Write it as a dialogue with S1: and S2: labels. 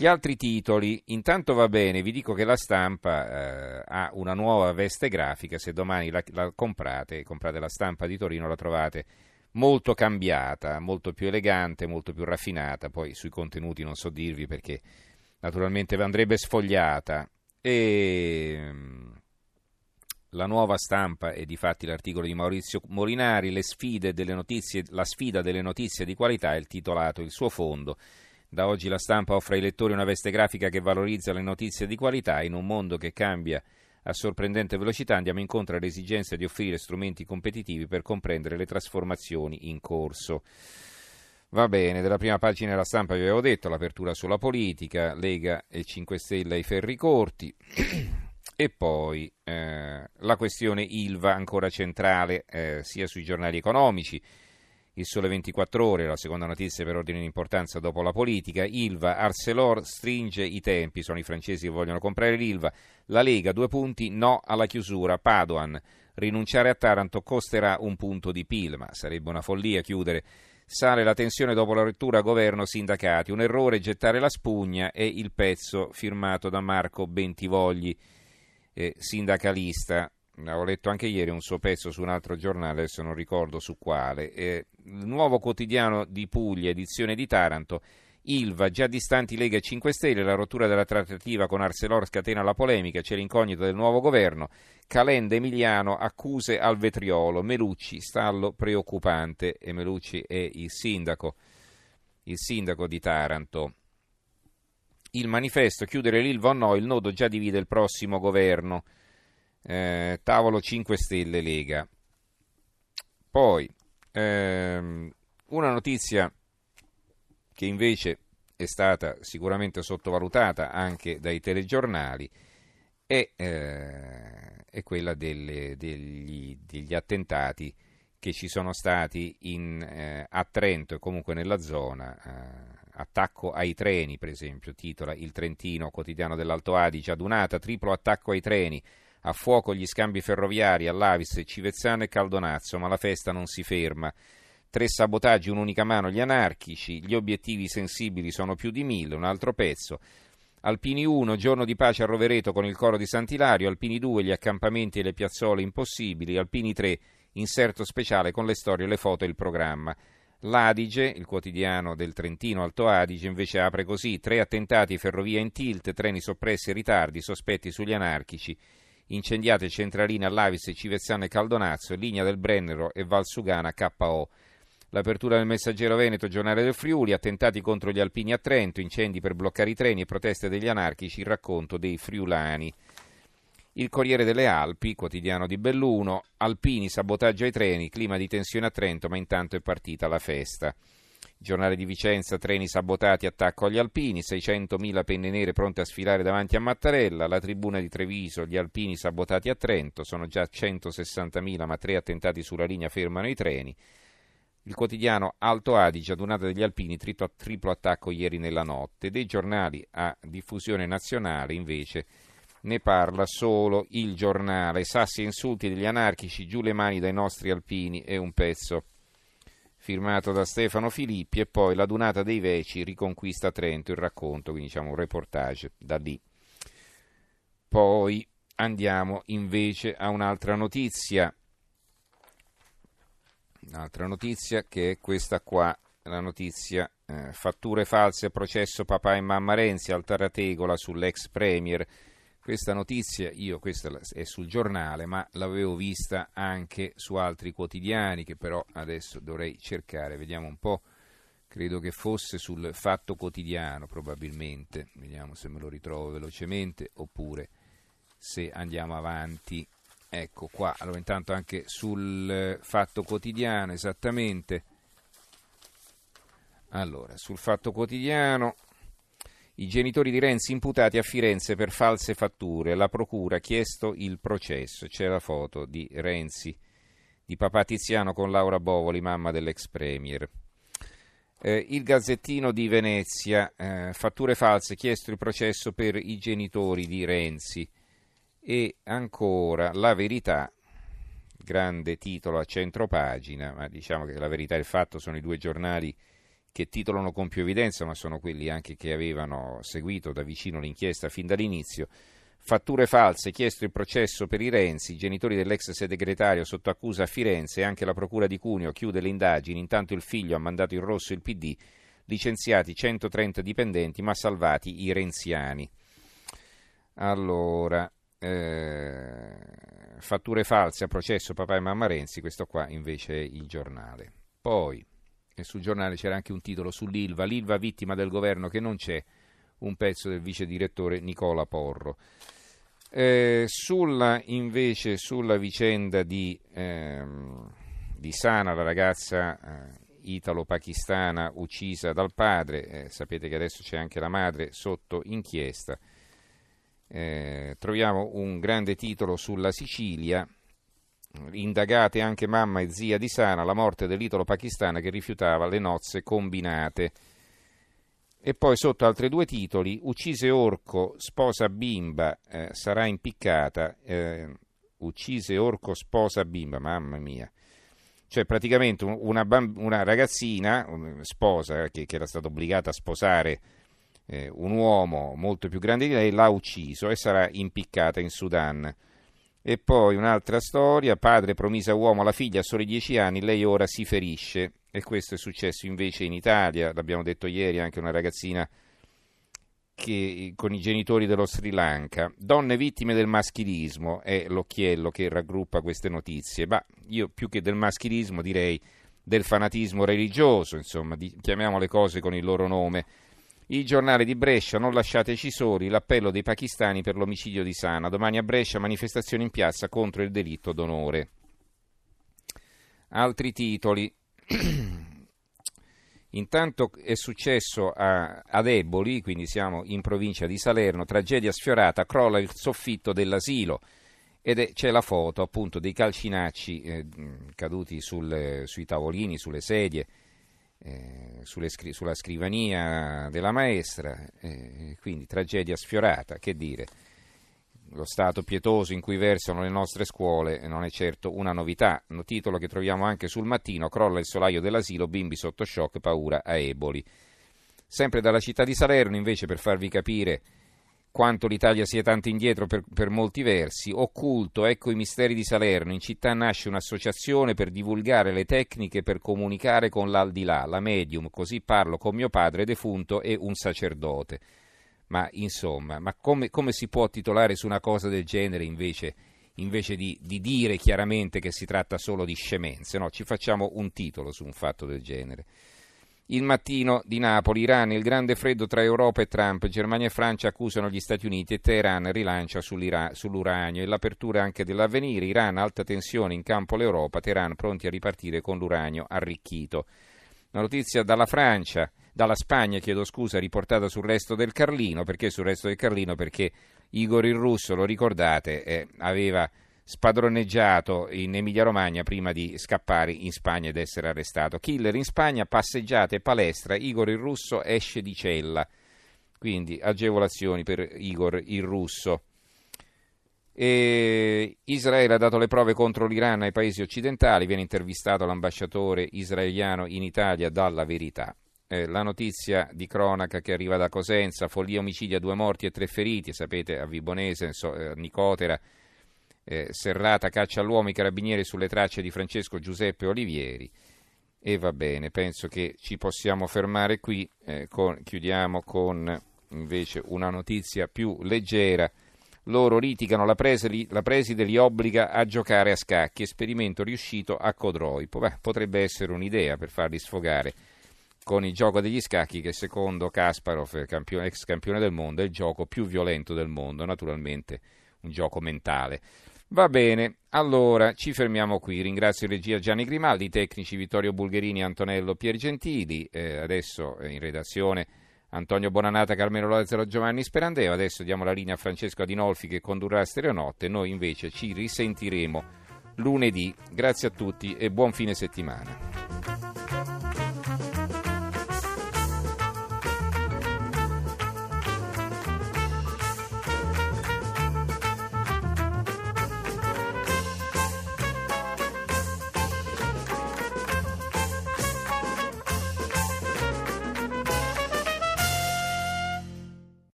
S1: Gli altri titoli, intanto va bene, vi dico che la stampa eh, ha una nuova veste grafica, se domani la, la, comprate, comprate la stampa di Torino, la trovate molto cambiata, molto più elegante, molto più raffinata, poi sui contenuti non so dirvi perché naturalmente andrebbe sfogliata. E la nuova stampa e di fatti l'articolo di Maurizio Molinari, le sfide delle notizie, la sfida delle notizie di qualità è il titolato Il suo fondo da oggi la stampa offre ai lettori una veste grafica che valorizza le notizie di qualità in un mondo che cambia a sorprendente velocità andiamo incontro all'esigenza di offrire strumenti competitivi per comprendere le trasformazioni in corso. Va bene, della prima pagina della stampa vi avevo detto l'apertura sulla politica, Lega e 5 Stelle ai ferri corti e poi eh, la questione ILVA ancora centrale eh, sia sui giornali economici il Sole 24 Ore, la seconda notizia per ordine di importanza dopo la politica. Ilva, Arcelor stringe i tempi, sono i francesi che vogliono comprare l'Ilva. La Lega, due punti, no alla chiusura. Padoan, rinunciare a Taranto costerà un punto di PIL, ma sarebbe una follia chiudere. Sale la tensione dopo la lettura governo-sindacati. Un errore gettare la spugna e il pezzo firmato da Marco Bentivogli, eh, sindacalista. Ho letto anche ieri un suo pezzo su un altro giornale, adesso non ricordo su quale. Eh, il nuovo quotidiano di Puglia, edizione di Taranto. Ilva, già distanti Lega e 5 Stelle, la rottura della trattativa con Arcelor scatena la polemica, c'è l'incognita del nuovo governo. Calenda Emiliano, accuse al vetriolo. Melucci, stallo preoccupante. E Melucci è il sindaco, il sindaco di Taranto. Il manifesto, chiudere l'Ilva o no, il nodo già divide il prossimo governo eh, tavolo 5 Stelle Lega. Poi ehm, una notizia che invece è stata sicuramente sottovalutata anche dai telegiornali è, eh, è quella delle, degli, degli, attentati che ci sono stati in, eh, a Trento e comunque nella zona. Eh, attacco ai treni, per esempio, titola il Trentino, quotidiano dell'Alto Adige, adunata, triplo attacco ai treni a fuoco gli scambi ferroviari all'Avis, Civezzano e Caldonazzo, ma la festa non si ferma. Tre sabotaggi, un'unica mano, gli anarchici, gli obiettivi sensibili sono più di mille, un altro pezzo. Alpini 1, giorno di pace a Rovereto con il coro di Sant'Ilario, Alpini 2, gli accampamenti e le piazzole impossibili, Alpini 3, inserto speciale con le storie, le foto e il programma. L'Adige, il quotidiano del Trentino Alto Adige, invece apre così: tre attentati ferrovia in tilt, treni soppressi e ritardi, sospetti sugli anarchici incendiate centraline all'Avis, Civezzano e Caldonazzo, linea del Brennero e Valsugana KO. L'apertura del Messaggero Veneto, giornale del Friuli, attentati contro gli alpini a Trento, incendi per bloccare i treni e proteste degli anarchici, il racconto dei friulani. Il Corriere delle Alpi, quotidiano di Belluno, alpini, sabotaggio ai treni, clima di tensione a Trento, ma intanto è partita la festa. Giornale di Vicenza, treni sabotati, attacco agli alpini, 600.000 penne nere pronte a sfilare davanti a Mattarella, la tribuna di Treviso, gli alpini sabotati a Trento, sono già 160.000 ma tre attentati sulla linea fermano i treni. Il quotidiano Alto Adige, adunata degli alpini, triplo, triplo attacco ieri nella notte. Dei giornali a diffusione nazionale invece ne parla solo il giornale. Sassi insulti degli anarchici, giù le mani dai nostri alpini e un pezzo firmato da Stefano Filippi, e poi La Dunata dei Veci, Riconquista Trento, il racconto, quindi diciamo un reportage da lì. Poi andiamo invece a un'altra notizia, un'altra notizia che è questa qua, la notizia eh, fatture false, processo papà e mamma Renzi, Altarategola sull'ex premier, questa notizia, io questa è sul giornale, ma l'avevo vista anche su altri quotidiani che però adesso dovrei cercare, vediamo un po'. Credo che fosse sul Fatto Quotidiano, probabilmente. Vediamo se me lo ritrovo velocemente oppure se andiamo avanti. Ecco qua, allora intanto anche sul Fatto Quotidiano, esattamente. Allora, sul Fatto Quotidiano i genitori di Renzi imputati a Firenze per false fatture. La procura ha chiesto il processo. C'è la foto di Renzi, di papà Tiziano con Laura Bovoli, mamma dell'ex premier. Eh, il Gazzettino di Venezia, eh, fatture false, chiesto il processo per i genitori di Renzi. E ancora la verità, grande titolo a centro pagina, ma diciamo che la verità e il fatto sono i due giornali che titolano con più evidenza, ma sono quelli anche che avevano seguito da vicino l'inchiesta fin dall'inizio. Fatture false, chiesto il processo per i Renzi, i genitori dell'ex segretario sotto accusa a Firenze e anche la procura di Cuneo chiude le indagini, intanto il figlio ha mandato in rosso il PD, licenziati 130 dipendenti ma salvati i renziani. Allora, eh, fatture false a processo papà e mamma Renzi, questo qua invece è il giornale. Poi, sul giornale c'era anche un titolo sull'Ilva, l'Ilva vittima del governo che non c'è, un pezzo del vice direttore Nicola Porro. Eh, sulla, invece sulla vicenda di, ehm, di Sana, la ragazza eh, italo-pakistana uccisa dal padre, eh, sapete che adesso c'è anche la madre sotto inchiesta, eh, troviamo un grande titolo sulla Sicilia, indagate anche mamma e zia di Sana, la morte dell'italo-pakistana che rifiutava le nozze combinate. E poi sotto altri due titoli, uccise orco, sposa bimba, eh, sarà impiccata, eh, uccise orco, sposa bimba, mamma mia. Cioè praticamente una, bamb- una ragazzina, sposa, che, che, era stata obbligata a sposare eh, un uomo molto più grande di lei, l'ha ucciso e sarà impiccata in Sudan. E poi un'altra storia, padre promise a uomo alla figlia a soli dieci anni, lei ora si ferisce e questo è successo invece in Italia, l'abbiamo detto ieri, anche una ragazzina che, con i genitori dello Sri Lanka. Donne vittime del maschilismo è l'occhiello che raggruppa queste notizie, ma io più che del maschilismo direi del fanatismo religioso, insomma, di, chiamiamo le cose con il loro nome. Il giornale di Brescia, non lasciateci soli, l'appello dei pakistani per l'omicidio di Sana. Domani a Brescia manifestazione in piazza contro il delitto d'onore. Altri titoli. Intanto è successo a, ad Eboli, quindi siamo in provincia di Salerno, tragedia sfiorata, crolla il soffitto dell'asilo ed è, c'è la foto appunto dei calcinacci eh, caduti sul, sui tavolini, sulle sedie, eh, sulle, sulla scrivania della maestra, eh, quindi tragedia sfiorata, che dire lo stato pietoso in cui versano le nostre scuole non è certo una novità. Un titolo che troviamo anche sul mattino, crolla il solaio dell'asilo, bimbi sotto shock, paura a Eboli. Sempre dalla città di Salerno, invece, per farvi capire quanto l'Italia sia tanto indietro per, per, molti versi, occulto, ecco i misteri di Salerno, in città nasce un'associazione per divulgare le tecniche per comunicare con l'aldilà, la medium, così parlo con mio padre defunto e un sacerdote. Ma insomma, ma come, come, si può titolare su una cosa del genere invece, invece di, di, dire chiaramente che si tratta solo di scemenze? No, ci facciamo un titolo su un fatto del genere. Il mattino di Napoli, Iran, il grande freddo tra Europa e Trump, Germania e Francia accusano gli Stati Uniti e Teheran rilancia sull'uranio e l'apertura anche dell'avvenire, Iran alta tensione in campo l'Europa, Teheran pronti a ripartire con l'uranio arricchito. La notizia dalla Francia, dalla Spagna, chiedo scusa, riportata sul resto del Carlino. Perché sul resto del Carlino? Perché Igor il Russo, lo ricordate, eh, aveva spadroneggiato in Emilia-Romagna prima di scappare in Spagna ed essere arrestato. Killer in Spagna, passeggiate e palestra, Igor il Russo esce di cella. Quindi agevolazioni per Igor il Russo. E Israele ha dato le prove contro l'Iran ai paesi occidentali, viene intervistato l'ambasciatore israeliano in Italia dalla verità. Eh, la notizia di cronaca che arriva da Cosenza, follia omicidia, due morti e tre feriti, sapete a Vibonese, so, eh, Nicotera, eh, serrata caccia all'uomo, i carabinieri sulle tracce di Francesco Giuseppe Olivieri. E va bene, penso che ci possiamo fermare qui, eh, con, chiudiamo con invece una notizia più leggera. Loro litigano, la, prese, la preside li obbliga a giocare a scacchi, esperimento riuscito a Codroipo. Beh, potrebbe essere un'idea per farli sfogare con il gioco degli scacchi che secondo Kasparov, campione, ex campione del mondo, è il gioco più violento del mondo, naturalmente un gioco mentale. Va bene, allora ci fermiamo qui. Ringrazio in regia Gianni Grimaldi, i tecnici Vittorio Bulgherini e Antonello Piergentili. Eh, adesso eh, in redazione Antonio Bonanata, Carmelo Lazzaro, Giovanni Sperandeo. Adesso diamo la linea a Francesco Adinolfi che condurrà Stereonotte. Noi invece ci risentiremo lunedì. Grazie a tutti e buon fine settimana.